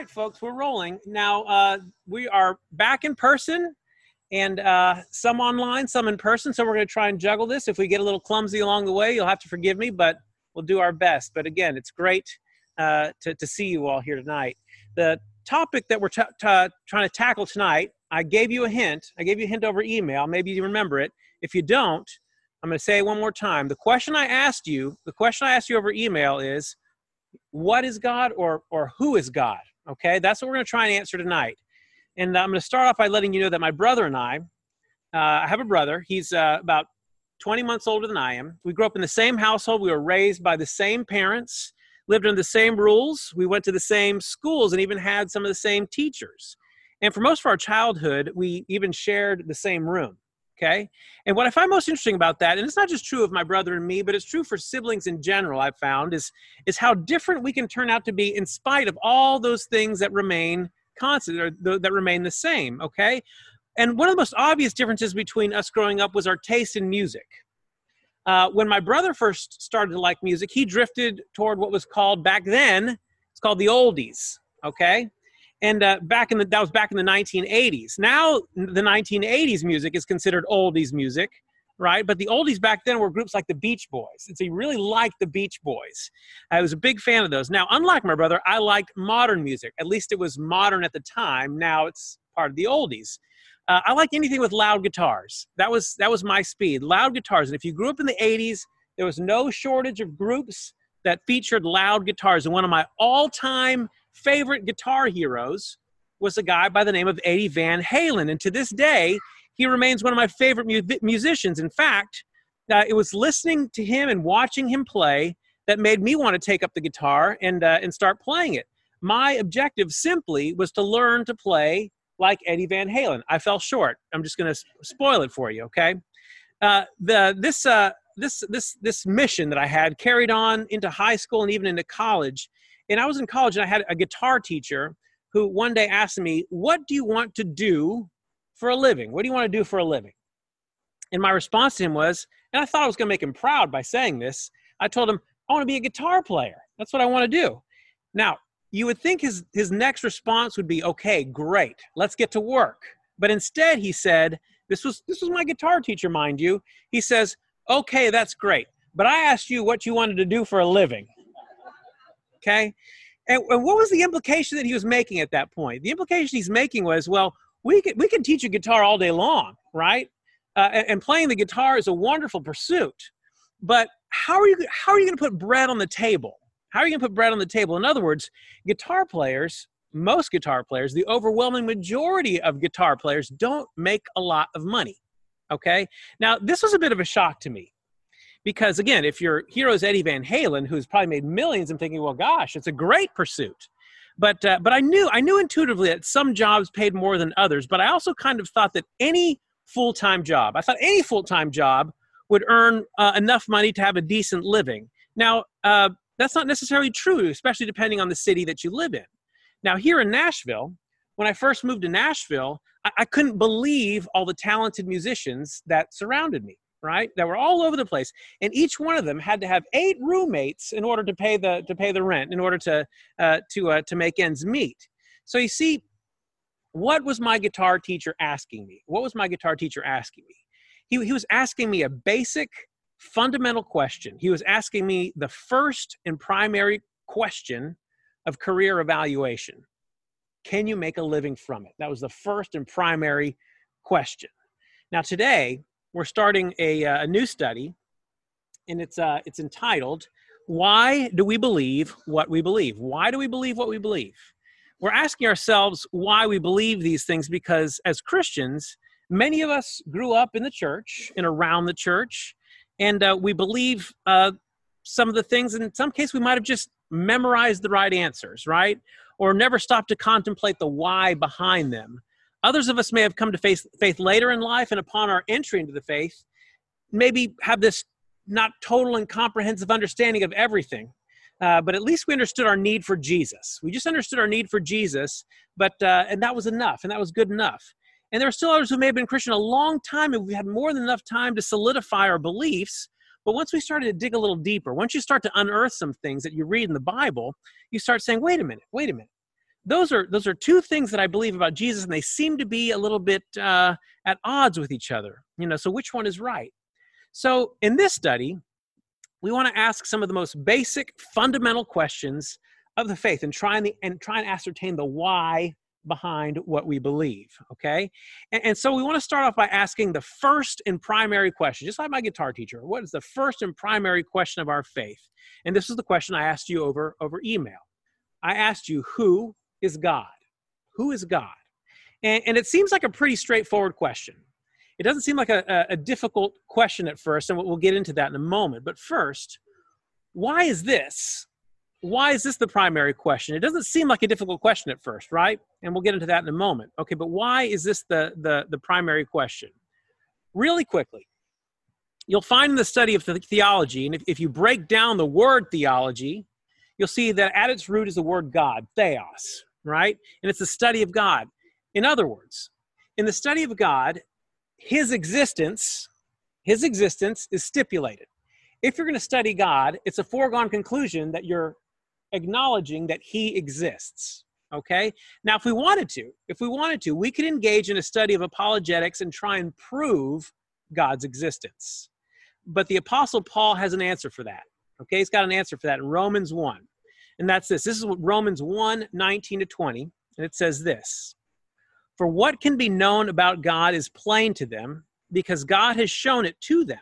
right, folks, we're rolling. Now, uh, we are back in person and uh, some online, some in person. So we're going to try and juggle this. If we get a little clumsy along the way, you'll have to forgive me, but we'll do our best. But again, it's great uh, to, to see you all here tonight. The topic that we're t- t- trying to tackle tonight, I gave you a hint. I gave you a hint over email. Maybe you remember it. If you don't, I'm going to say it one more time. The question I asked you, the question I asked you over email is, what is God or, or who is God? Okay, that's what we're going to try and answer tonight. And I'm going to start off by letting you know that my brother and I, uh, I have a brother. He's uh, about 20 months older than I am. We grew up in the same household. We were raised by the same parents, lived under the same rules. We went to the same schools and even had some of the same teachers. And for most of our childhood, we even shared the same room. Okay. And what I find most interesting about that, and it's not just true of my brother and me, but it's true for siblings in general, I've found, is, is how different we can turn out to be in spite of all those things that remain constant or th- that remain the same. Okay. And one of the most obvious differences between us growing up was our taste in music. Uh, when my brother first started to like music, he drifted toward what was called back then, it's called the oldies. Okay and uh, back in the that was back in the 1980s. Now the 1980s music is considered oldies music, right? But the oldies back then were groups like the Beach Boys, and so he really liked the Beach Boys. I was a big fan of those. Now, unlike my brother, I liked modern music. At least it was modern at the time. Now it's part of the oldies. Uh, I like anything with loud guitars. That was that was my speed. Loud guitars. And if you grew up in the 80s, there was no shortage of groups that featured loud guitars. And one of my all-time favorite guitar heroes was a guy by the name of Eddie Van Halen. And to this day, he remains one of my favorite mu- musicians. In fact, uh, it was listening to him and watching him play that made me want to take up the guitar and, uh, and start playing it. My objective simply was to learn to play like Eddie Van Halen. I fell short. I'm just going to spoil it for you, okay? Uh, the, this, uh, this, this, this mission that I had carried on into high school and even into college and I was in college and I had a guitar teacher who one day asked me, What do you want to do for a living? What do you want to do for a living? And my response to him was, and I thought I was going to make him proud by saying this, I told him, I want to be a guitar player. That's what I want to do. Now, you would think his, his next response would be, okay, great, let's get to work. But instead, he said, this was, this was my guitar teacher, mind you. He says, okay, that's great. But I asked you what you wanted to do for a living. Okay. And, and what was the implication that he was making at that point? The implication he's making was, well, we can, we can teach a guitar all day long, right? Uh, and, and playing the guitar is a wonderful pursuit. But how are you, how are you going to put bread on the table? How are you going to put bread on the table? In other words, guitar players, most guitar players, the overwhelming majority of guitar players don't make a lot of money. Okay. Now, this was a bit of a shock to me because again, if your hero is Eddie Van Halen, who's probably made millions, I'm thinking, well, gosh, it's a great pursuit. But uh, but I knew I knew intuitively that some jobs paid more than others. But I also kind of thought that any full time job, I thought any full time job would earn uh, enough money to have a decent living. Now uh, that's not necessarily true, especially depending on the city that you live in. Now here in Nashville, when I first moved to Nashville, I, I couldn't believe all the talented musicians that surrounded me right that were all over the place. And each one of them had to have eight roommates in order to pay the to pay the rent in order to uh, to uh, to make ends meet. So you see what was my guitar teacher asking me? What was my guitar teacher asking me? He, he was asking me a basic fundamental question. He was asking me the first and primary question of career evaluation. Can you make a living from it? That was the first and primary question. Now today we're starting a, uh, a new study, and it's, uh, it's entitled, Why Do We Believe What We Believe? Why do we believe what we believe? We're asking ourselves why we believe these things because as Christians, many of us grew up in the church and around the church, and uh, we believe uh, some of the things. In some case, we might have just memorized the right answers, right? Or never stopped to contemplate the why behind them. Others of us may have come to faith, faith later in life, and upon our entry into the faith, maybe have this not total and comprehensive understanding of everything. Uh, but at least we understood our need for Jesus. We just understood our need for Jesus, but uh, and that was enough, and that was good enough. And there are still others who may have been Christian a long time, and we've had more than enough time to solidify our beliefs. But once we started to dig a little deeper, once you start to unearth some things that you read in the Bible, you start saying, "Wait a minute, wait a minute those are those are two things that I believe about Jesus, and they seem to be a little bit uh, at odds with each other. You know, so which one is right? So in this study, we want to ask some of the most basic, fundamental questions of the faith, and try and, the, and try and ascertain the why behind what we believe. Okay, and, and so we want to start off by asking the first and primary question, just like my guitar teacher. What is the first and primary question of our faith? And this is the question I asked you over over email. I asked you, who is God? Who is God? And, and it seems like a pretty straightforward question. It doesn't seem like a, a, difficult question at first, and we'll get into that in a moment. But first, why is this? Why is this the primary question? It doesn't seem like a difficult question at first, right? And we'll get into that in a moment. Okay, but why is this the, the, the primary question? Really quickly, you'll find in the study of the theology, and if, if you break down the word theology, you'll see that at its root is the word God, theos, right? And it's the study of God. In other words, in the study of God, his existence, his existence is stipulated. If you're going to study God, it's a foregone conclusion that you're acknowledging that he exists. Okay? Now, if we wanted to, if we wanted to, we could engage in a study of apologetics and try and prove God's existence. But the Apostle Paul has an answer for that. Okay, he's got an answer for that in Romans 1. And that's this. This is Romans 1 19 to 20. And it says this For what can be known about God is plain to them, because God has shown it to them.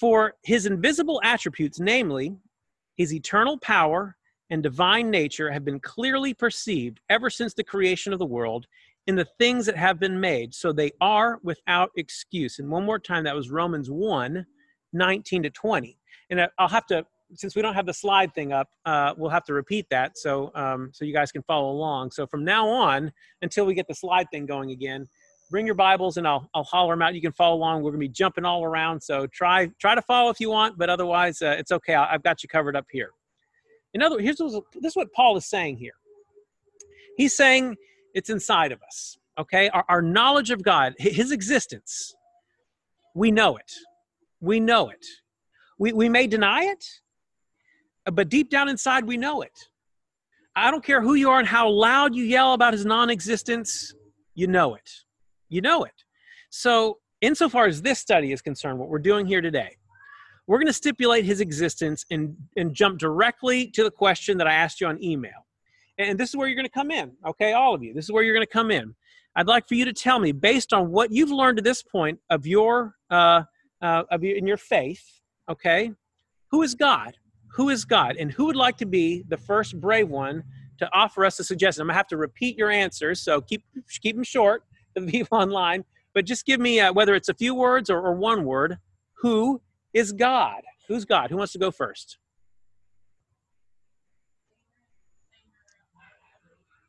For his invisible attributes, namely his eternal power and divine nature, have been clearly perceived ever since the creation of the world in the things that have been made, so they are without excuse. And one more time, that was Romans 1 19 to 20. And I'll have to since we don't have the slide thing up, uh, we'll have to repeat that so um, so you guys can follow along. So from now on, until we get the slide thing going again, bring your Bibles and I'll I'll holler them out. You can follow along. We're gonna be jumping all around, so try try to follow if you want, but otherwise uh, it's okay. I, have got you covered up here. In other, here's what, this is what Paul is saying here. He's saying it's inside of us. Okay, our, our knowledge of God, His existence, we know it. We know it. We, we may deny it, but deep down inside, we know it. I don't care who you are and how loud you yell about his non existence, you know it. You know it. So, insofar as this study is concerned, what we're doing here today, we're going to stipulate his existence and, and jump directly to the question that I asked you on email. And this is where you're going to come in, okay, all of you. This is where you're going to come in. I'd like for you to tell me, based on what you've learned to this point of your uh, uh, of your, in your faith, okay, who is God? Who is God and who would like to be the first brave one to offer us a suggestion? I'm gonna have to repeat your answers, so keep keep them short the people online. But just give me uh, whether it's a few words or, or one word. Who is God? Who's God? Who wants to go first?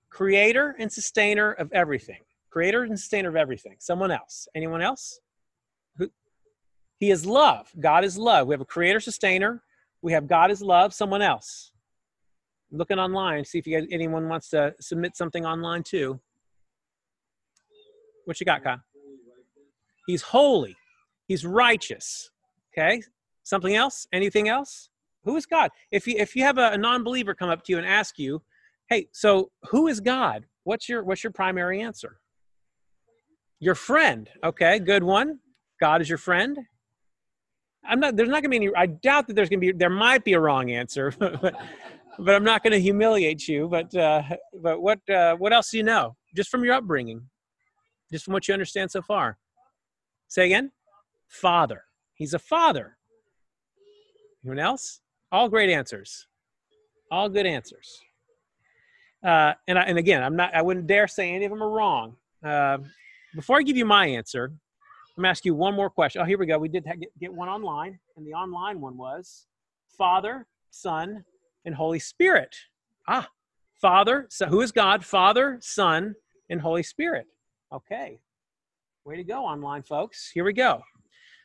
Creator and sustainer of everything. Creator and sustainer of everything. Someone else. Anyone else? Who? He is love. God is love. We have a creator, sustainer, we have God is love, someone else. I'm looking online, see if you guys, anyone wants to submit something online too. What you got, Kyle? He's holy. He's righteous. Okay. Something else? Anything else? Who is God? If you if you have a, a non-believer come up to you and ask you, "Hey, so who is God?" What's your what's your primary answer? Your friend. Okay, good one. God is your friend. I'm not. There's not going to be any. I doubt that there's going to be. There might be a wrong answer, but, but I'm not going to humiliate you. But uh, but what uh, what else do you know? Just from your upbringing, just from what you understand so far. Say again. Father. He's a father. Anyone else? All great answers. All good answers. Uh, and I, and again, I'm not. I wouldn't dare say any of them are wrong. Uh, before I give you my answer, let me ask you one more question. Oh, here we go. We did get, get one online, and the online one was Father, Son, and Holy Spirit. Ah, Father, so who is God? Father, Son, and Holy Spirit. Okay. Way to go, online folks. Here we go.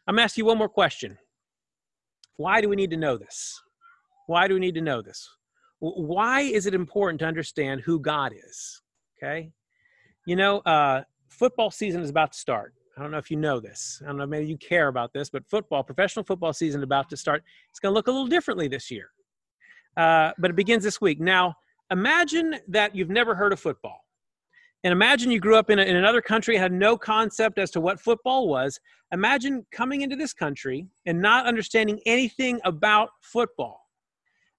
I'm going to ask you one more question. Why do we need to know this? Why do we need to know this? Why is it important to understand who God is? Okay. You know, uh, football season is about to start. I don't know if you know this. I don't know, maybe you care about this, but football, professional football season about to start. It's going to look a little differently this year. Uh, but it begins this week. Now, imagine that you've never heard of football. And imagine you grew up in, a, in another country, had no concept as to what football was. Imagine coming into this country and not understanding anything about football.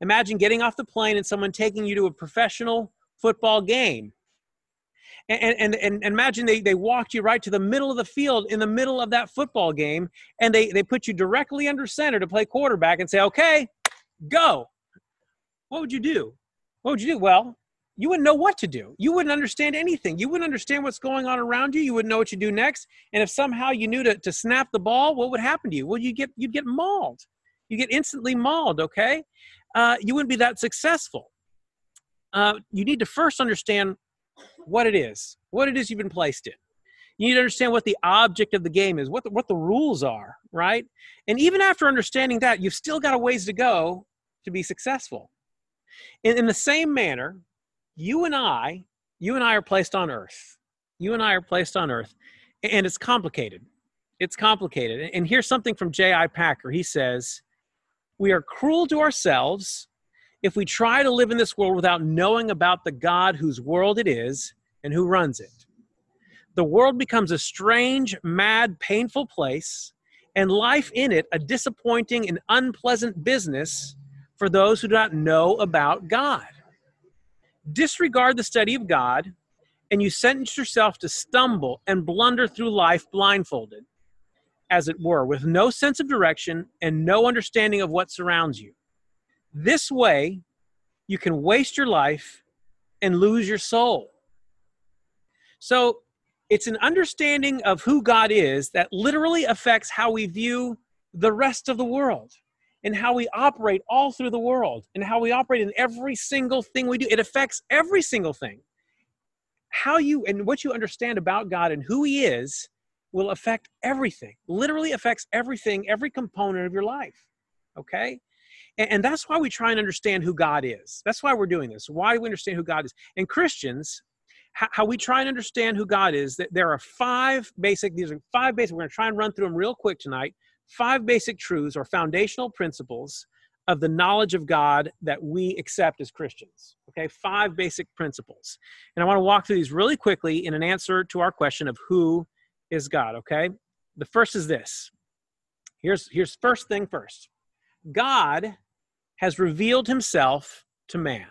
Imagine getting off the plane and someone taking you to a professional football game. And, and, and, imagine they, they walked you right to the middle of the field in the middle of that football game, and they, they put you directly under center to play quarterback and say, okay, go. What would you do? What would you do? Well, you wouldn't know what to do. You wouldn't understand anything. You wouldn't understand what's going on around you. You wouldn't know what you do next. And if somehow you knew to, to snap the ball, what would happen to you? Well, you get you'd get mauled. You get instantly mauled. Okay, uh, you wouldn't be that successful. Uh, you need to first understand what it is, what it is you've been placed in. You need to understand what the object of the game is, what the, what the rules are, right? And even after understanding that, you've still got a ways to go to be successful. In, in the same manner, you and I, you and I are placed on earth. You and I are placed on earth, and it's complicated. It's complicated. And here's something from J.I. Packer. He says, We are cruel to ourselves if we try to live in this world without knowing about the God whose world it is and who runs it. The world becomes a strange, mad, painful place, and life in it a disappointing and unpleasant business for those who do not know about God disregard the study of God, and you sentence yourself to stumble and blunder through life blindfolded, as it were, with no sense of direction and no understanding of what surrounds you. This way, you can waste your life and lose your soul. So, it's an understanding of who God is that literally affects how we view the rest of the world and how we operate all through the world and how we operate in every single thing we do. It affects every single thing. How you and what you understand about God and who He is will affect everything, literally affects everything, every component of your life. Okay? And, and that's why we try and understand who God is. That's why we're doing this. Why do we understand who God is? And Christians, how, we try and understand who God is, that there are five basic, these are five basic, we're going to try and run through them real quick tonight five basic truths or foundational principles of the knowledge of God that we accept as Christians. Okay, five basic principles. And I want to walk through these really quickly in an answer to our question of who is God, okay? The first is this. Here's here's first thing first. God has revealed himself to man.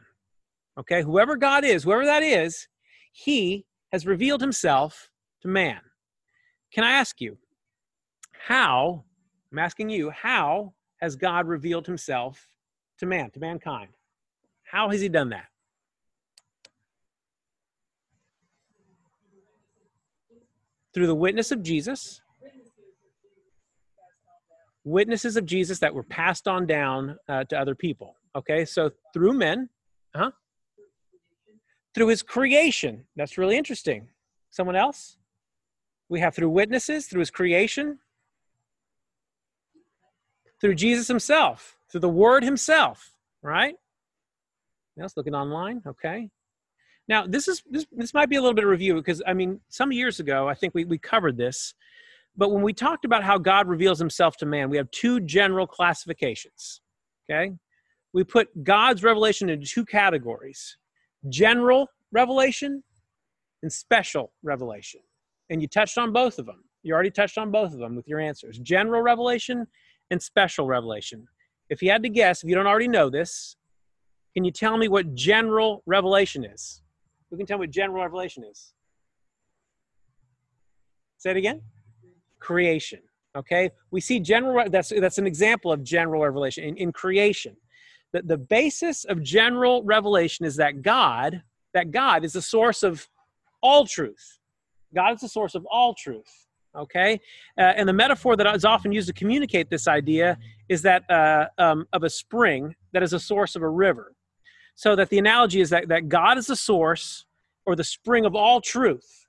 Okay? Whoever God is, whoever that is, he has revealed himself to man. Can I ask you, how I'm asking you, how has God revealed himself to man, to mankind? How has he done that? Through the witness of Jesus, witnesses of Jesus that were passed on down uh, to other people. Okay, so through men, huh? Through his creation. That's really interesting. Someone else? We have through witnesses, through his creation, through Jesus himself, through the word himself, right? Else looking online, okay. Now this is this this might be a little bit of review because I mean some years ago I think we, we covered this, but when we talked about how God reveals himself to man, we have two general classifications. Okay. We put God's revelation into two categories general revelation and special revelation. And you touched on both of them. You already touched on both of them with your answers. General revelation and special revelation. If you had to guess, if you don't already know this, can you tell me what general revelation is? Who can tell me what general revelation is? Say it again. Creation. Okay, we see general. That's that's an example of general revelation in, in creation. The, the basis of general revelation is that God, that God is the source of all truth. God is the source of all truth okay uh, and the metaphor that is often used to communicate this idea is that uh, um, of a spring that is a source of a river so that the analogy is that, that god is the source or the spring of all truth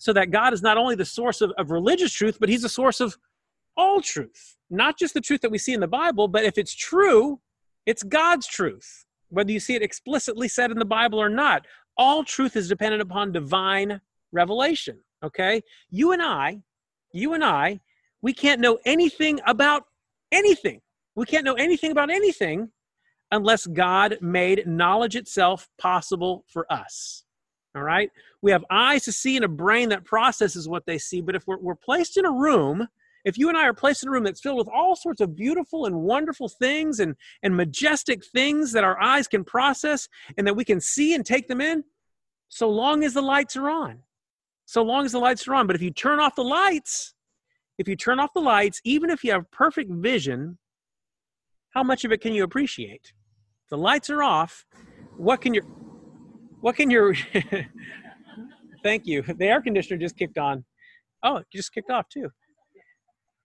so that god is not only the source of, of religious truth but he's the source of all truth not just the truth that we see in the bible but if it's true it's god's truth whether you see it explicitly said in the bible or not all truth is dependent upon divine revelation okay you and i you and I, we can't know anything about anything. We can't know anything about anything unless God made knowledge itself possible for us. All right? We have eyes to see and a brain that processes what they see, but if we're, we're placed in a room, if you and I are placed in a room that's filled with all sorts of beautiful and wonderful things and, and majestic things that our eyes can process and that we can see and take them in, so long as the lights are on. So long as the lights are on. But if you turn off the lights, if you turn off the lights, even if you have perfect vision, how much of it can you appreciate? If the lights are off, what can your what can your thank you. The air conditioner just kicked on. Oh, it just kicked off too.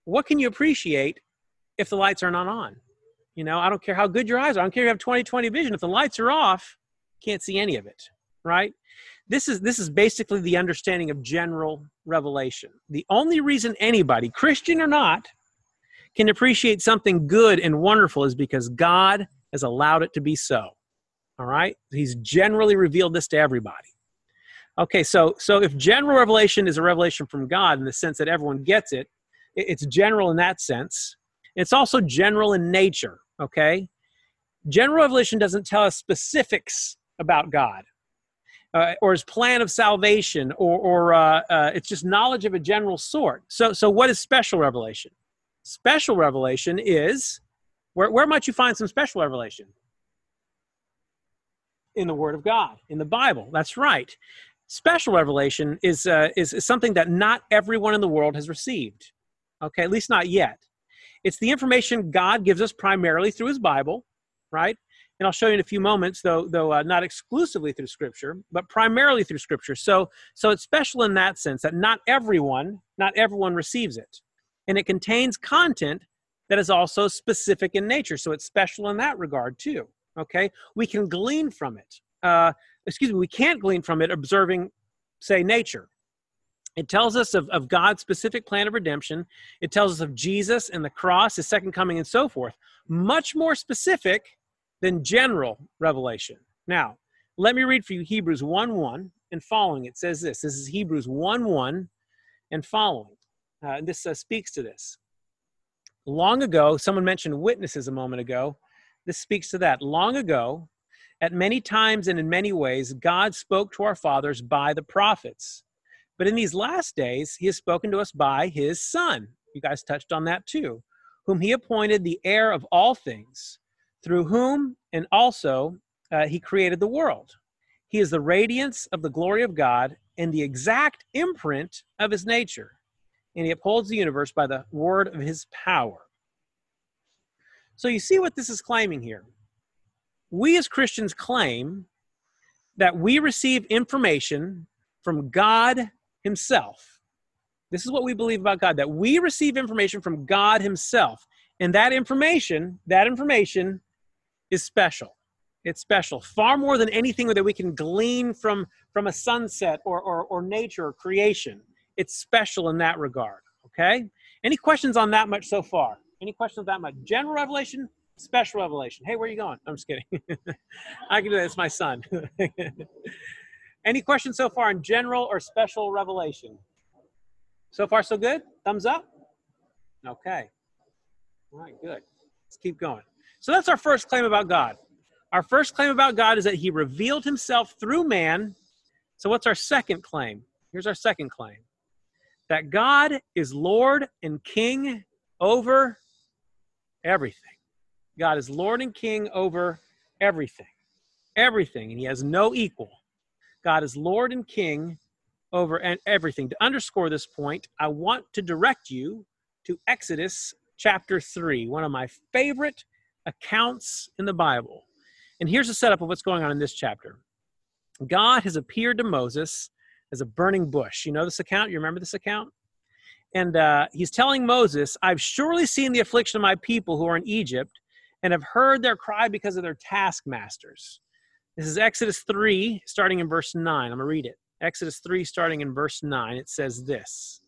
What can you appreciate if the lights are not on? You know, I don't care how good your eyes are. I don't care if you have 20 20 vision. If the lights are off, can't see any of it, right? This is this is basically the understanding of general revelation. The only reason anybody, Christian or not, can appreciate something good and wonderful is because God has allowed it to be so. All right? He's generally revealed this to everybody. Okay, so so if general revelation is a revelation from God in the sense that everyone gets it, it's general in that sense. It's also general in nature, okay? General revelation doesn't tell us specifics about God. Uh, or his plan of salvation, or, or uh, uh, it's just knowledge of a general sort. So, so what is special revelation? Special revelation is where, where might you find some special revelation? In the Word of God, in the Bible. That's right. Special revelation is, uh, is, is something that not everyone in the world has received. Okay, at least not yet. It's the information God gives us primarily through His Bible, right? And I'll show you in a few moments, though, though uh, not exclusively through Scripture, but primarily through Scripture. So, so it's special in that sense that not everyone, not everyone receives it and it contains content that is also specific in nature. So it's special in that regard too. Okay, we can glean from it. Uh, excuse me, we can't glean from it observing, say, nature. It tells us of, of God's specific plan of redemption. It tells us of Jesus and the cross, his second coming, and so forth. Much more specific than general revelation. Now, let me read for you Hebrews 1 1 and following. It says this. This is Hebrews 1 1 and following. Uh, this uh, speaks to this. Long ago, someone mentioned witnesses a moment ago. This speaks to that. Long ago, at many times and in many ways, God spoke to our fathers by the prophets. But in these last days, he has spoken to us by his Son. You guys touched on that too, whom he appointed the heir of all things, through whom and also uh, he created the world. He is the radiance of the glory of God and the exact imprint of his nature and he upholds the universe by the word of his power. So you see what this is claiming here. We as Christians claim that we receive information from God himself. This is what we believe about God that we receive information from God himself. And that information, that information is special. It's special, far more than anything that we can glean from, from a sunset or, or, or nature or creation it's special in that regard. Okay? Any questions on that much so far? Any questions about my? General revelation, special revelation. Hey, where are you going? I'm just kidding. I can do that. It's my son. Any questions so far on general or special revelation? So far, so good? Thumbs up? Okay. All right, good. Let's keep going. So that's our first claim about God. Our first claim about God is that he revealed himself through man. So what's our second claim? Here's our second claim that God is Lord and King over everything. God is Lord and King over everything. Everything. And He has no equal. God is Lord and King over and everything. To underscore this point, I want to direct you to Exodus chapter 3, one of my favorite accounts in the Bible. And here's a setup of what's going on in this chapter God has appeared to Moses as a burning bush. You know this account? You remember this account? And uh, he's telling Moses, I've surely seen the affliction of my people who are in Egypt and have heard their cry because of their taskmasters. This is Exodus 3, starting in verse 9. I'm going to read it. Exodus 3, starting in verse 9. It says this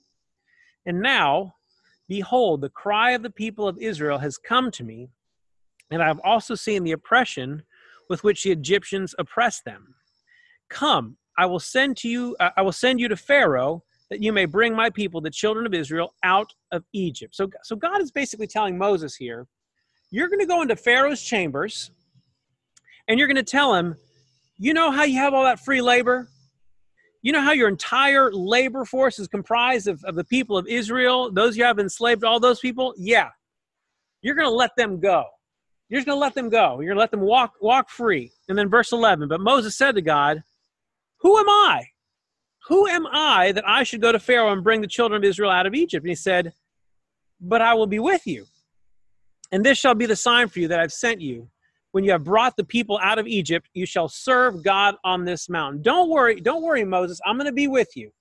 And now, behold, the cry of the people of Israel has come to me, and I have also seen the oppression with which the Egyptians oppress them. Come, I will send to you, I will send you to Pharaoh that you may bring my people, the children of Israel, out of Egypt. So, so God is basically telling Moses here, you're going to go into Pharaoh's chambers and you're going to tell him, you know how you have all that free labor? You know how your entire labor force is comprised of, of the people of Israel, those you have enslaved, all those people? Yeah. You're going to let them go. You're just going to let them go. You're going to let them walk, walk free. And then verse 11, but Moses said to God, Who am I? Who am I that I should go to Pharaoh and bring the children of Israel out of Egypt? And he said, But I will be with you. And this shall be the sign for you that I've sent you when you have brought the people out of Egypt, you shall serve God on this mountain. Don't worry, don't worry, Moses. I'm going to be with you.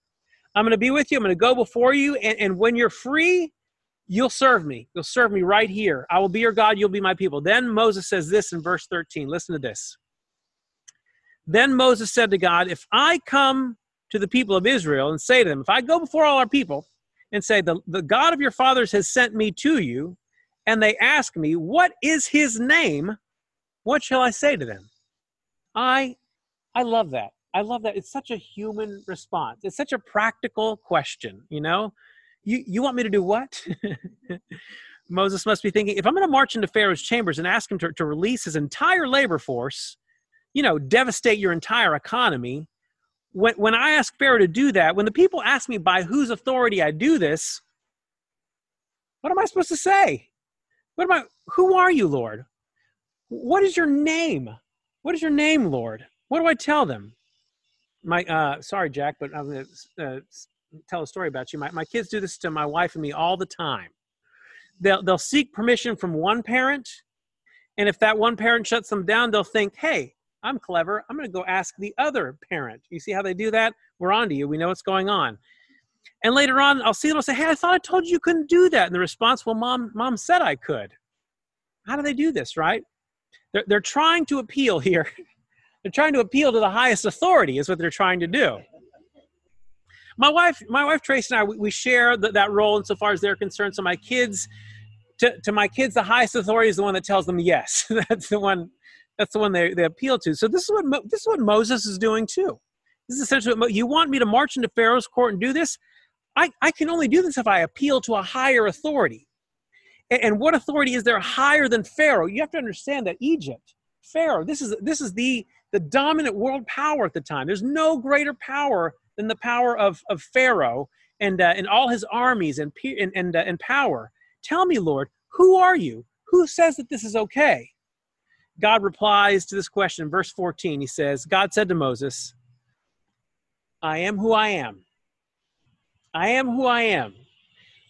I'm going to be with you. I'm going to go before you. And, and when you're free, you'll serve me. You'll serve me right here. I will be your God. You'll be my people. Then Moses says this in verse 13. Listen to this. Then Moses said to God, If I come to the people of Israel and say to them, If I go before all our people and say, The, the God of your fathers has sent me to you, and they ask me, What is his name? What shall I say to them? I I love that. I love that. It's such a human response. It's such a practical question, you know? You you want me to do what? Moses must be thinking, if I'm going to march into Pharaoh's chambers and ask him to, to release his entire labor force, you know, devastate your entire economy, when, when I ask Pharaoh to do that, when the people ask me by whose authority I do this, what am I supposed to say? What am I, who are you, Lord? What is your name? What is your name, Lord? What do I tell them? My, uh, sorry, Jack, but I'm going to uh, tell a story about you. My, my kids do this to my wife and me all the time. They'll, they'll seek permission from one parent, and if that one parent shuts them down, they'll think, hey, I'm clever. I'm going to go ask the other parent. You see how they do that? We're on to you. We know what's going on. And later on, I'll see them. I'll say, "Hey, I thought I told you you couldn't do that." And the response, "Well, mom, mom said I could." How do they do this, right? They're, they're trying to appeal here. they're trying to appeal to the highest authority, is what they're trying to do. My wife, my wife Tracy and I, we, we share the, that role insofar as they're concerned. So my kids, to, to my kids, the highest authority is the one that tells them yes. that's the one. That's the one they, they appeal to. So this is what this is what Moses is doing too. This is essentially what you want me to march into Pharaoh's court and do this. I, I can only do this if I appeal to a higher authority. And what authority is there higher than Pharaoh? You have to understand that Egypt, Pharaoh, this is this is the the dominant world power at the time. There's no greater power than the power of, of Pharaoh and uh, and all his armies and and and, uh, and power. Tell me, Lord, who are you? Who says that this is okay? God replies to this question, verse 14. He says, God said to Moses, I am who I am. I am who I am.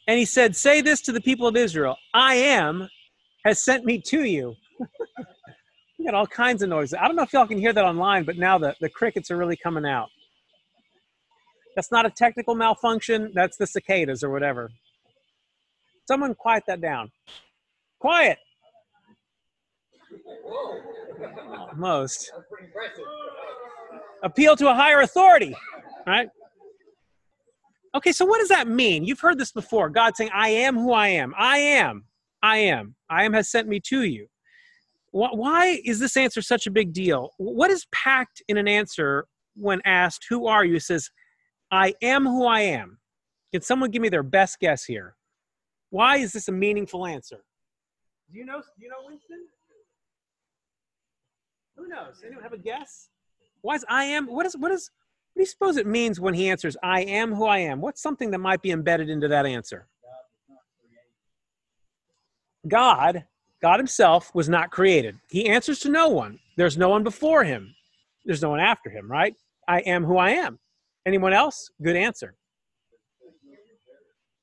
And he said, Say this to the people of Israel I am has sent me to you. we got all kinds of noises. I don't know if y'all can hear that online, but now the, the crickets are really coming out. That's not a technical malfunction, that's the cicadas or whatever. Someone quiet that down. Quiet. Almost. Appeal to a higher authority, right? Okay, so what does that mean? You've heard this before. God saying, I am who I am. I am. I am. I am has sent me to you. Why is this answer such a big deal? What is packed in an answer when asked, Who are you? It says, I am who I am. Can someone give me their best guess here? Why is this a meaningful answer? Do you know? Do you know Winston? Who knows? Anyone have a guess? Why is I am? What is what is what do you suppose it means when he answers, I am who I am? What's something that might be embedded into that answer? God, God himself, was not created. He answers to no one. There's no one before him. There's no one after him, right? I am who I am. Anyone else? Good answer.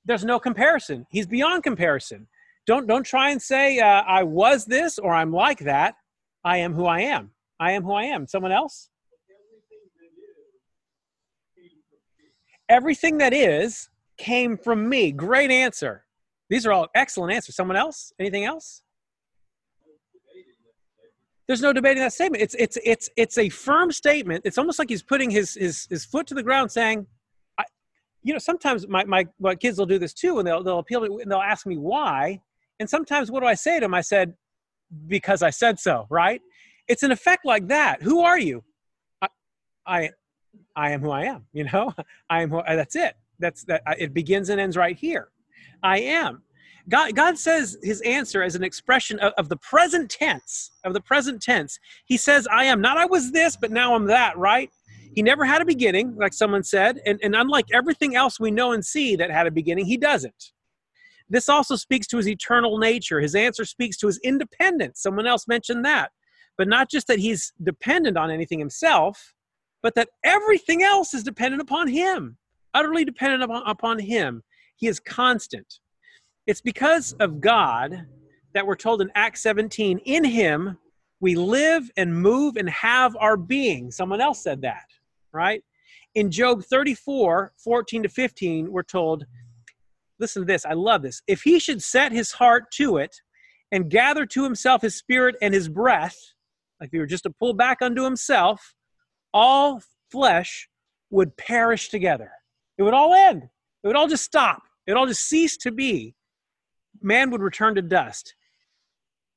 There's no comparison. He's beyond comparison. Don't don't try and say uh, I was this or I'm like that. I am who I am. I am who I am. Someone else? Everything that is came from me. Great answer. These are all excellent answers. Someone else? Anything else? There's no debating that statement. It's it's it's it's a firm statement. It's almost like he's putting his his his foot to the ground, saying, I, you know, sometimes my, my my kids will do this too, and they'll they'll appeal to and they'll ask me why. And sometimes what do I say to them? I said, because I said so, right? It's an effect like that. Who are you? I, I I am who I am. You know, I am who. Uh, that's it. That's that. Uh, it begins and ends right here. I am, God, God says his answer as an expression of, of the present tense, of the present tense. He says, I am. Not I was this, but now I'm that, right? He never had a beginning, like someone said. And, and unlike everything else we know and see that had a beginning, he doesn't. This also speaks to his eternal nature. His answer speaks to his independence. Someone else mentioned that. But not just that he's dependent on anything himself, but that everything else is dependent upon him, utterly dependent upon, upon him. He is constant. It's because of God that we're told in Acts 17, in him we live and move and have our being. Someone else said that, right? In Job 34, 14 to 15, we're told, listen to this, I love this. If he should set his heart to it and gather to himself his spirit and his breath, like if he were just to pull back unto himself, all flesh would perish together. It would all end. It would all just stop. It would all just cease to be. Man would return to dust.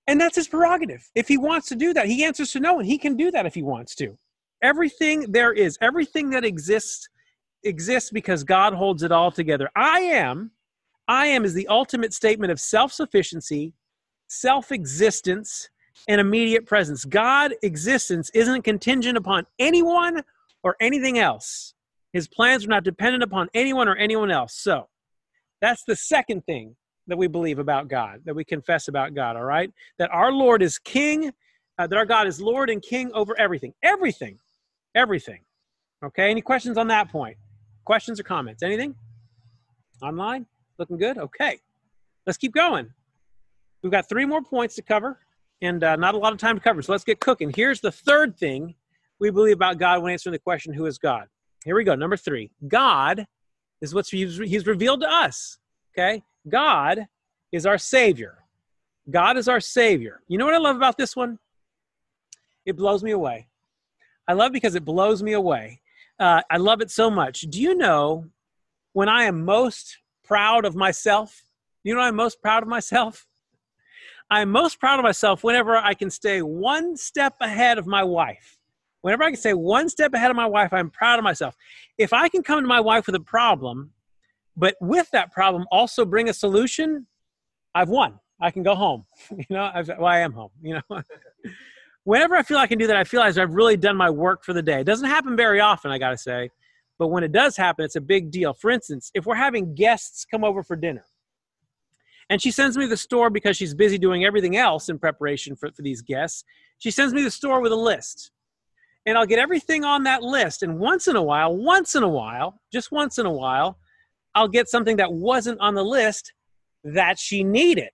And that's his prerogative. If he wants to do that, he answers to no one. He can do that if he wants to. Everything there is, everything that exists, exists because God holds it all together. I am I am is the ultimate statement of self sufficiency, self existence, and immediate presence. God existence isn't contingent upon anyone or anything else. His plans are not dependent upon anyone or anyone else. So that's the second thing that we believe about God, that we confess about God, all right? That our Lord is King, uh, that our God is Lord and King over everything. Everything. Everything. Okay, any questions on that point? Questions or comments? Anything? Online? Looking good? Okay. Let's keep going. We've got three more points to cover and uh, not a lot of time to cover. So let's get cooking. Here's the third thing we believe about God when answering the question, Who is God? Here we go. Number three God is what he's, revealed to us. Okay? God is our Savior. God is our Savior. You know what I love about this one? It blows me away. I love because it blows me away. Uh, I love it so much. Do you know when I am most proud of myself? You know I'm most proud of myself? I'm most proud of myself whenever I can stay one step ahead of my wife. Whenever I can stay one step ahead of my wife, I'm proud of myself. If I can come to my wife with a problem, but with that problem also bring a solution, I've won. I can go home. You know, I've, well, I am home. You know, whenever I feel I can do that, I feel as I've really done my work for the day. It doesn't happen very often, I got to say. But when it does happen, it's a big deal. For instance, if we're having guests come over for dinner, and she sends me to the store because she's busy doing everything else in preparation for, for these guests, she sends me to the store with a list. And I'll get everything on that list. And once in a while, once in a while, just once in a while, I'll get something that wasn't on the list that she needed.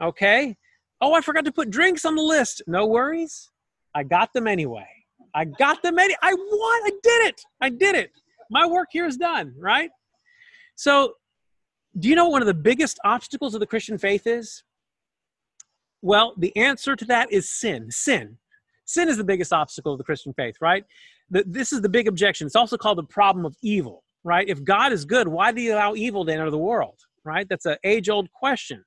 Okay? Oh, I forgot to put drinks on the list. No worries. I got them anyway. I got them any I won. I did it. I did it my work here is done, right? So, do you know what one of the biggest obstacles of the Christian faith is? Well, the answer to that is sin. Sin. Sin is the biggest obstacle of the Christian faith, right? this is the big objection. It's also called the problem of evil, right? If God is good, why do you allow evil to enter the world, right? That's an age old question.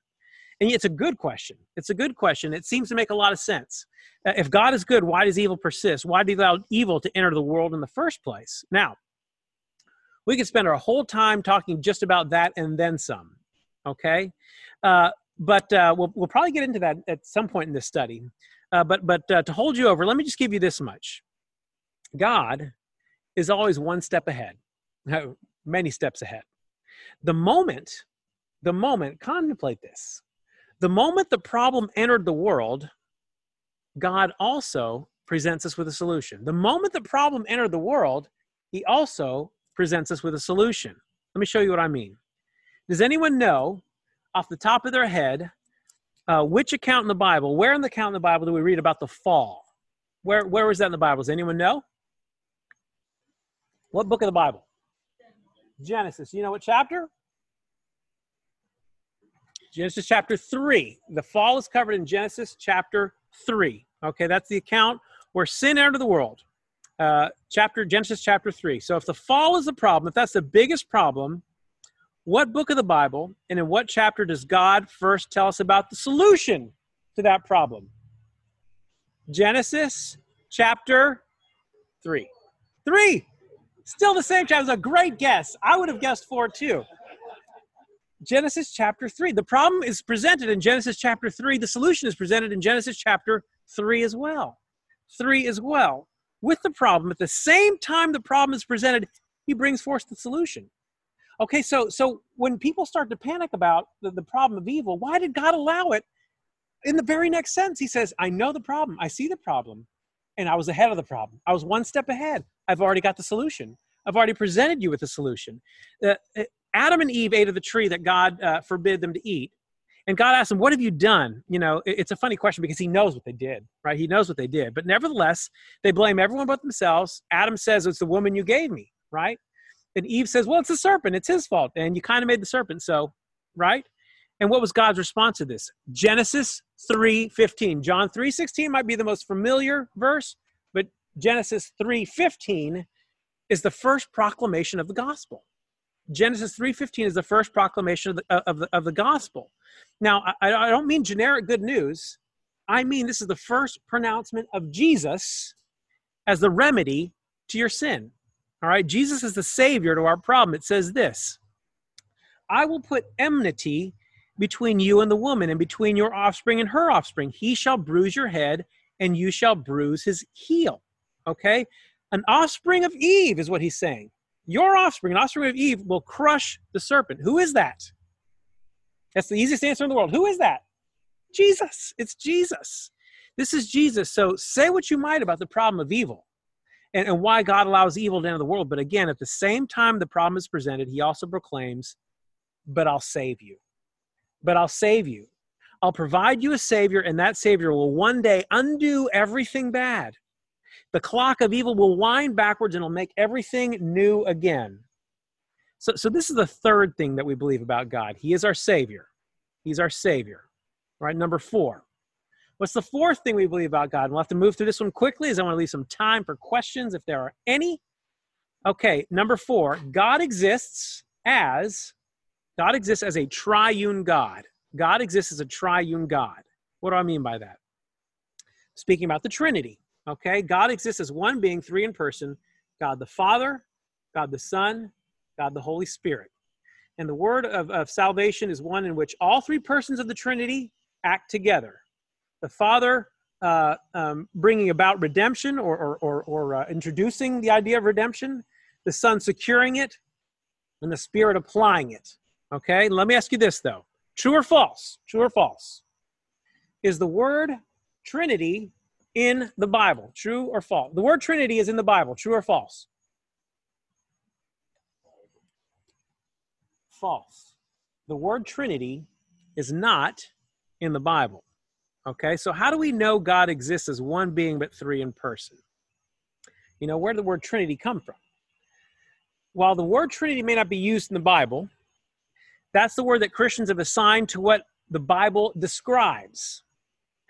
And it's a good question. It's a good question. It seems to make a lot of sense. Uh, if God is good, why does evil persist? Why do you allow evil to enter the world in the first place? Now, we could spend our whole time talking just about that and then some. Okay, uh, but uh, we'll we'll probably get into that at some point in this study. Uh, but but uh, to hold you over, let me just give you this much: God is always one step ahead, many steps ahead. The moment, the moment, contemplate this. The moment the problem entered the world, God also presents us with a solution. The moment the problem entered the world, He also presents us with a solution. Let me show you what I mean. Does anyone know off the top of their head uh, which account in the Bible, where in the account in the Bible do we read about the fall? Where, where is that in the Bible? Does anyone know? What book of the Bible? Genesis. You know what chapter? Genesis chapter 3. The fall is covered in Genesis chapter 3. Okay, that's the account where sin entered the world uh, chapter Genesis chapter three. So if the fall is the problem, if that's the biggest problem, what book of the Bible and in what chapter does God first tell us about the solution to that problem? Genesis chapter three. Three. Still the same chapter. It's a great guess. I would have guessed four too. Genesis chapter 3. The problem is presented in Genesis chapter 3. The solution is presented in Genesis chapter 3 as well. 3 as well. With the problem, at the same time the problem is presented, he brings forth the solution. Okay, so so when people start to panic about the, the problem of evil, why did God allow it? In the very next sentence, he says, I know the problem, I see the problem, and I was ahead of the problem. I was one step ahead. I've already got the solution. I've already presented you with the solution. Uh, uh Adam and Eve ate of the tree that God uh, forbid them to eat. And God asked them, What have you done? You know, it's a funny question because he knows what they did, right? He knows what they did. But nevertheless, they blame everyone but themselves. Adam says, It's the woman you gave me, right? And Eve says, Well, it's the serpent. It's his fault. And you kind of made the serpent. So, right? And what was God's response to this? Genesis 3:15. John 3:16 might be the most familiar verse, but Genesis 3:15 is the first proclamation of the gospel. Genesis 3:15 is the first proclamation of the, of the, of the gospel. Now, I, I don't mean generic good news. I mean this is the first pronouncement of Jesus as the remedy to your sin. All right, Jesus is the savior to our problem. It says this I will put enmity between you and the woman, and between your offspring and her offspring. He shall bruise your head, and you shall bruise his heel. Okay? An offspring of Eve is what he's saying. Your offspring, an offspring of Eve, will crush the serpent. Who is that? That's the easiest answer in the world. Who is that? Jesus. It's Jesus. This is Jesus. So say what you might about the problem of evil and, and why God allows evil to enter the world. But again, at the same time the problem is presented, he also proclaims, But I'll save you. But I'll save you. I'll provide you a Savior, and that Savior will one day undo everything bad. The clock of evil will wind backwards and it'll make everything new again. So, so this is the third thing that we believe about God. He is our Savior. He's our Savior. Right, number four. What's the fourth thing we believe about God? And we'll have to move through this one quickly as I want to leave some time for questions if there are any. Okay, number four, God exists as God exists as a triune God. God exists as a triune God. What do I mean by that? Speaking about the Trinity. Okay, God exists as one being, three in person God the Father, God the Son, God the Holy Spirit. And the word of, of salvation is one in which all three persons of the Trinity act together the Father uh, um, bringing about redemption or, or, or, or uh, introducing the idea of redemption, the Son securing it, and the Spirit applying it. Okay, let me ask you this though true or false? True or false? Is the word Trinity in the Bible? True or false? The word Trinity is in the Bible. True or false? False. The word Trinity is not in the Bible. Okay, so how do we know God exists as one being but three in person? You know, where did the word Trinity come from? While the word Trinity may not be used in the Bible, that's the word that Christians have assigned to what the Bible describes.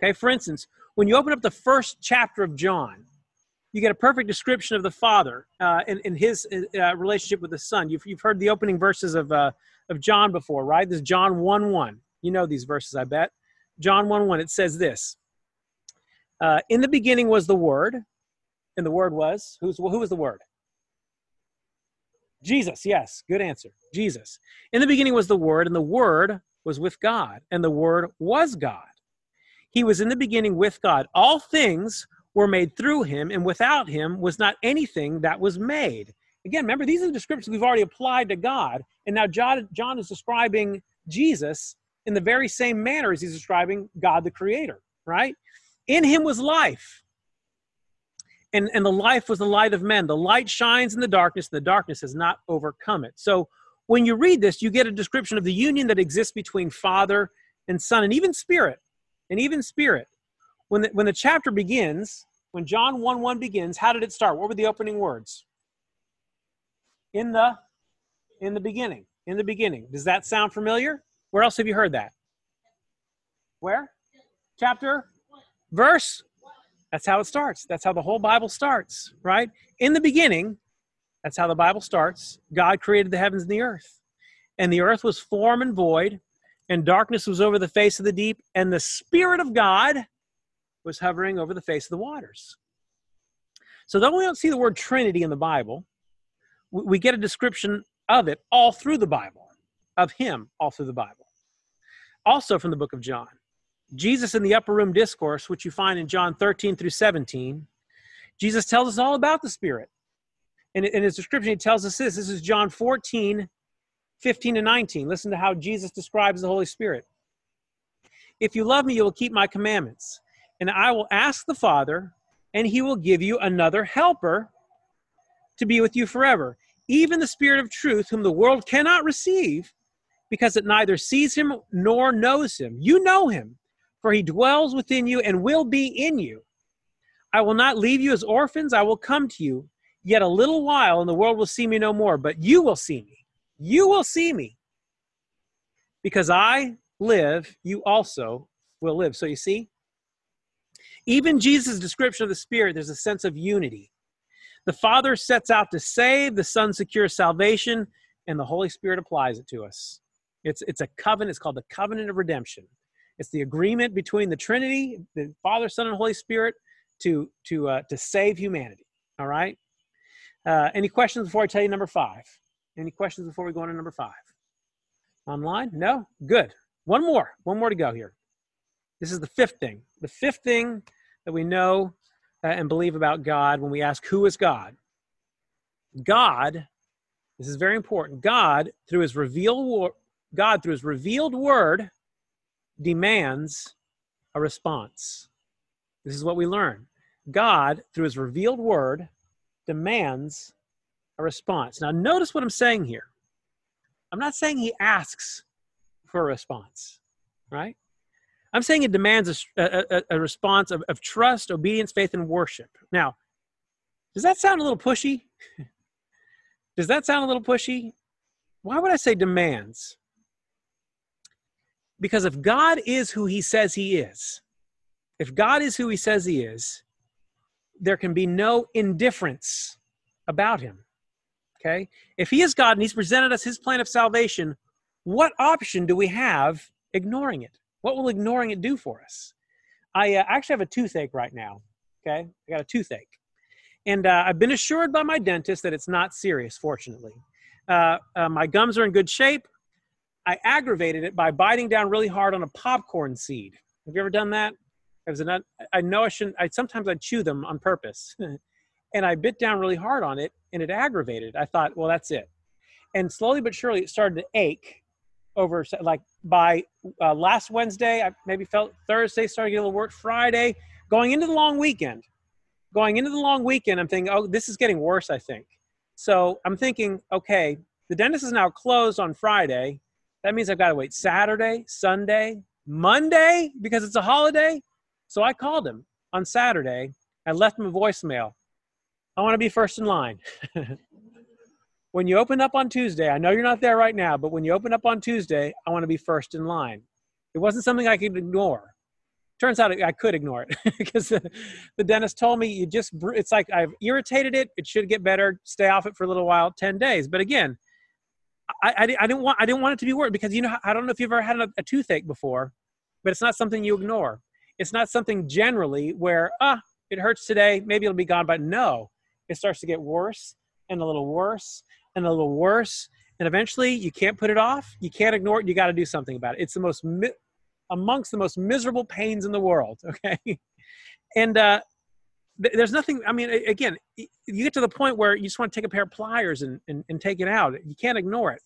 Okay, for instance, when you open up the first chapter of John, you get a perfect description of the Father uh, in, in his uh, relationship with the Son. You've, you've heard the opening verses of, uh, of John before, right? This is John 1 1. You know these verses, I bet. John 1 1, it says this uh, In the beginning was the Word, and the Word was, who's, who was the Word? Jesus, yes, good answer. Jesus. In the beginning was the Word, and the Word was with God, and the Word was God. He was in the beginning with God. All things were made through him, and without him was not anything that was made. Again, remember, these are the descriptions we've already applied to God. And now John, John is describing Jesus in the very same manner as he's describing God the Creator, right? In him was life. And, and the life was the light of men. The light shines in the darkness, and the darkness has not overcome it. So when you read this, you get a description of the union that exists between Father and Son, and even Spirit. And even Spirit. When the, when the chapter begins, when John 1 1 begins, how did it start? What were the opening words? In the in the beginning. In the beginning. Does that sound familiar? Where else have you heard that? Where? Chapter? Verse? That's how it starts. That's how the whole Bible starts, right? In the beginning, that's how the Bible starts. God created the heavens and the earth. And the earth was form and void, and darkness was over the face of the deep, and the Spirit of God was hovering over the face of the waters. So, though we don't see the word Trinity in the Bible, we get a description of it all through the Bible. of him all through the Bible. Also from the book of John. Jesus in the upper room discourse, which you find in John 13 through 17, Jesus tells us all about the Spirit. And in his description, he tells us this. This is John 14, 15 to 19. Listen to how Jesus describes the Holy Spirit. If you love me, you will keep my commandments. And I will ask the Father, and he will give you another helper to be with you forever. Even the Spirit of truth, whom the world cannot receive, because it neither sees him nor knows him. You know him, for he dwells within you and will be in you. I will not leave you as orphans, I will come to you. Yet a little while, and the world will see me no more, but you will see me. You will see me. Because I live, you also will live. So you see, even Jesus' description of the Spirit, there's a sense of unity. The Father sets out to save, the Son secures salvation, and the Holy Spirit applies it to us. It's, it's a covenant, it's called the covenant of redemption. It's the agreement between the Trinity, the Father, Son, and Holy Spirit, to to uh, to save humanity. All right. Uh, any questions before I tell you number five? Any questions before we go on to number five? Online? No? Good. One more. One more to go here. This is the fifth thing. The fifth thing that we know uh, and believe about God when we ask, Who is God? God, this is very important. God, through his revealed God, through his revealed word, demands a response. This is what we learn. God, through his revealed word, demands a response. Now, notice what I'm saying here. I'm not saying he asks for a response, right? I'm saying it demands a, a, a response of, of trust, obedience, faith, and worship. Now, does that sound a little pushy? does that sound a little pushy? Why would I say demands? Because if God is who he says he is, if God is who he says he is, there can be no indifference about him. Okay? If he is God and he's presented us his plan of salvation, what option do we have ignoring it? What will ignoring it do for us? I uh, actually have a toothache right now. Okay? I got a toothache. And uh, I've been assured by my dentist that it's not serious, fortunately. Uh, uh my gums are in good shape. I aggravated it by biting down really hard on a popcorn seed. Have you ever done that? I not, I know I shouldn't, I sometimes I chew them on purpose. and I bit down really hard on it and it aggravated. I thought, well, that's it. And slowly but surely it started to ache over like by uh, last Wednesday, I maybe felt Thursday started to get a little worse. Friday, going into the long weekend, going into the long weekend, I'm thinking, oh, this is getting worse. I think. So I'm thinking, okay, the dentist is now closed on Friday. That means I've got to wait Saturday, Sunday, Monday because it's a holiday. So I called him on Saturday. I left him a voicemail. I want to be first in line. when you open up on Tuesday, I know you're not there right now, but when you open up on Tuesday, I want to be first in line. It wasn't something I could ignore. Turns out I could ignore it because the, dentist told me you just, it's like I've irritated it. It should get better. Stay off it for a little while, 10 days. But again, I, I, I, didn't want I didn't want it to be worse because you know I don't know if you've ever had a, a, toothache before, but it's not something you ignore. It's not something generally where ah it hurts today, maybe it'll be gone. But no, it starts to get worse and a little worse and a little worse, and eventually you can't put it off. You can't ignore it. You got to do something about it. It's the most mi- amongst the most miserable pains in the world. Okay, and uh, there's nothing i mean again you get to the point where you just want to take a pair of pliers and, and, and take it out you can't ignore it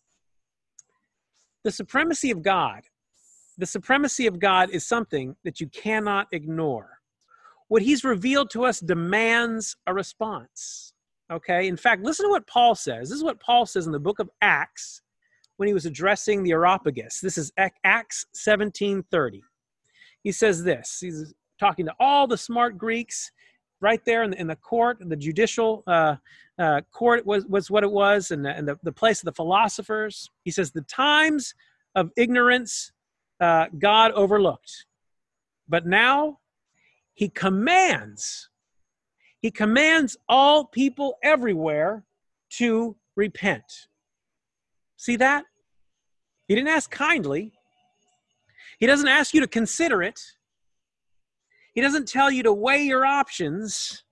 the supremacy of god the supremacy of god is something that you cannot ignore what he's revealed to us demands a response okay in fact listen to what paul says this is what paul says in the book of acts when he was addressing the areopagus this is acts 1730 he says this he's talking to all the smart greeks right there in the, in the court, the judicial uh, uh, court was, was what it was, and, the, and the, the place of the philosophers. He says, The times of ignorance uh, God overlooked. But now he commands, he commands all people everywhere to repent. See that? He didn't ask kindly. He doesn't ask you to consider it. He doesn't tell you to weigh your options.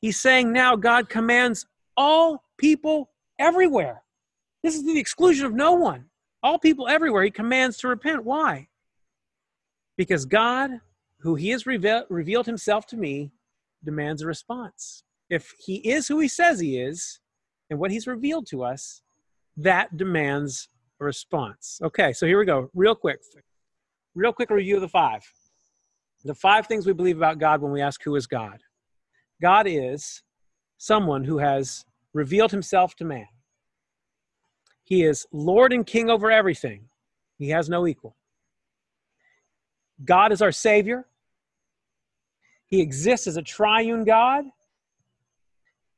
He's saying now God commands all people everywhere. This is the exclusion of no one. all people everywhere, he commands to repent. Why? Because God, who he has revealed, revealed himself to me, demands a response. If he is who he says he is, and what he's revealed to us, that demands a response. Okay, so here we go, real quick. Real quick review of the five. The five things we believe about God when we ask who is God. God is someone who has revealed himself to man. He is Lord and King over everything. He has no equal. God is our Savior. He exists as a triune God.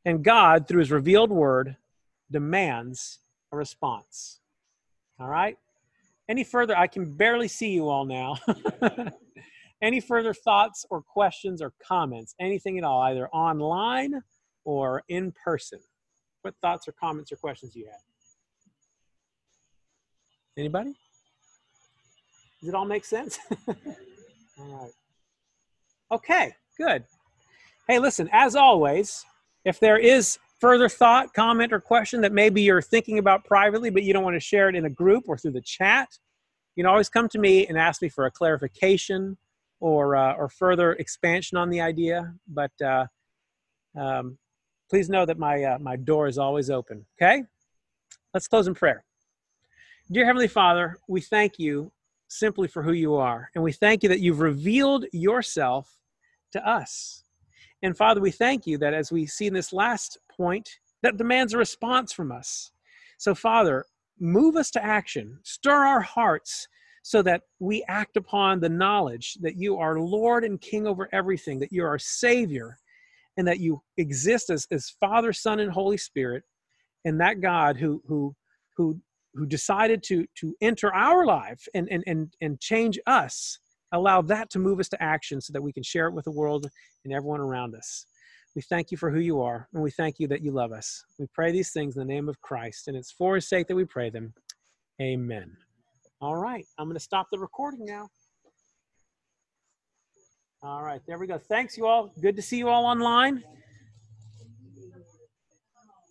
And God, through his revealed word, demands a response. All right? Any further? I can barely see you all now. Any further thoughts or questions or comments? Anything at all, either online or in person? What thoughts or comments or questions you have? Anybody? Does it all make sense? all right. Okay, good. Hey, listen, as always, if there is further thought, comment, or question that maybe you're thinking about privately, but you don't want to share it in a group or through the chat, you can always come to me and ask me for a clarification or, uh, or further expansion on the idea. But uh, um, please know that my, uh, my door is always open. Okay? Let's close in prayer. Dear Heavenly Father, we thank you simply for who you are. And we thank you that you've revealed yourself to us. And Father, we thank you that as we see in this last point, that demands a response from us. So, Father, move us to action, stir our hearts so that we act upon the knowledge that you are Lord and King over everything, that you are Savior, and that you exist as, as Father, Son, and Holy Spirit, and that God who, who, who who decided to to enter our life and and and, and change us allow that to move us to action so that we can share it with the world and everyone around us. We thank you for who you are and we thank you that you love us. We pray these things in the name of christ and it's for his sake that we pray them. Amen. All right i'm going to stop the recording now. All right there we go. Thanks you all. Good to see you all online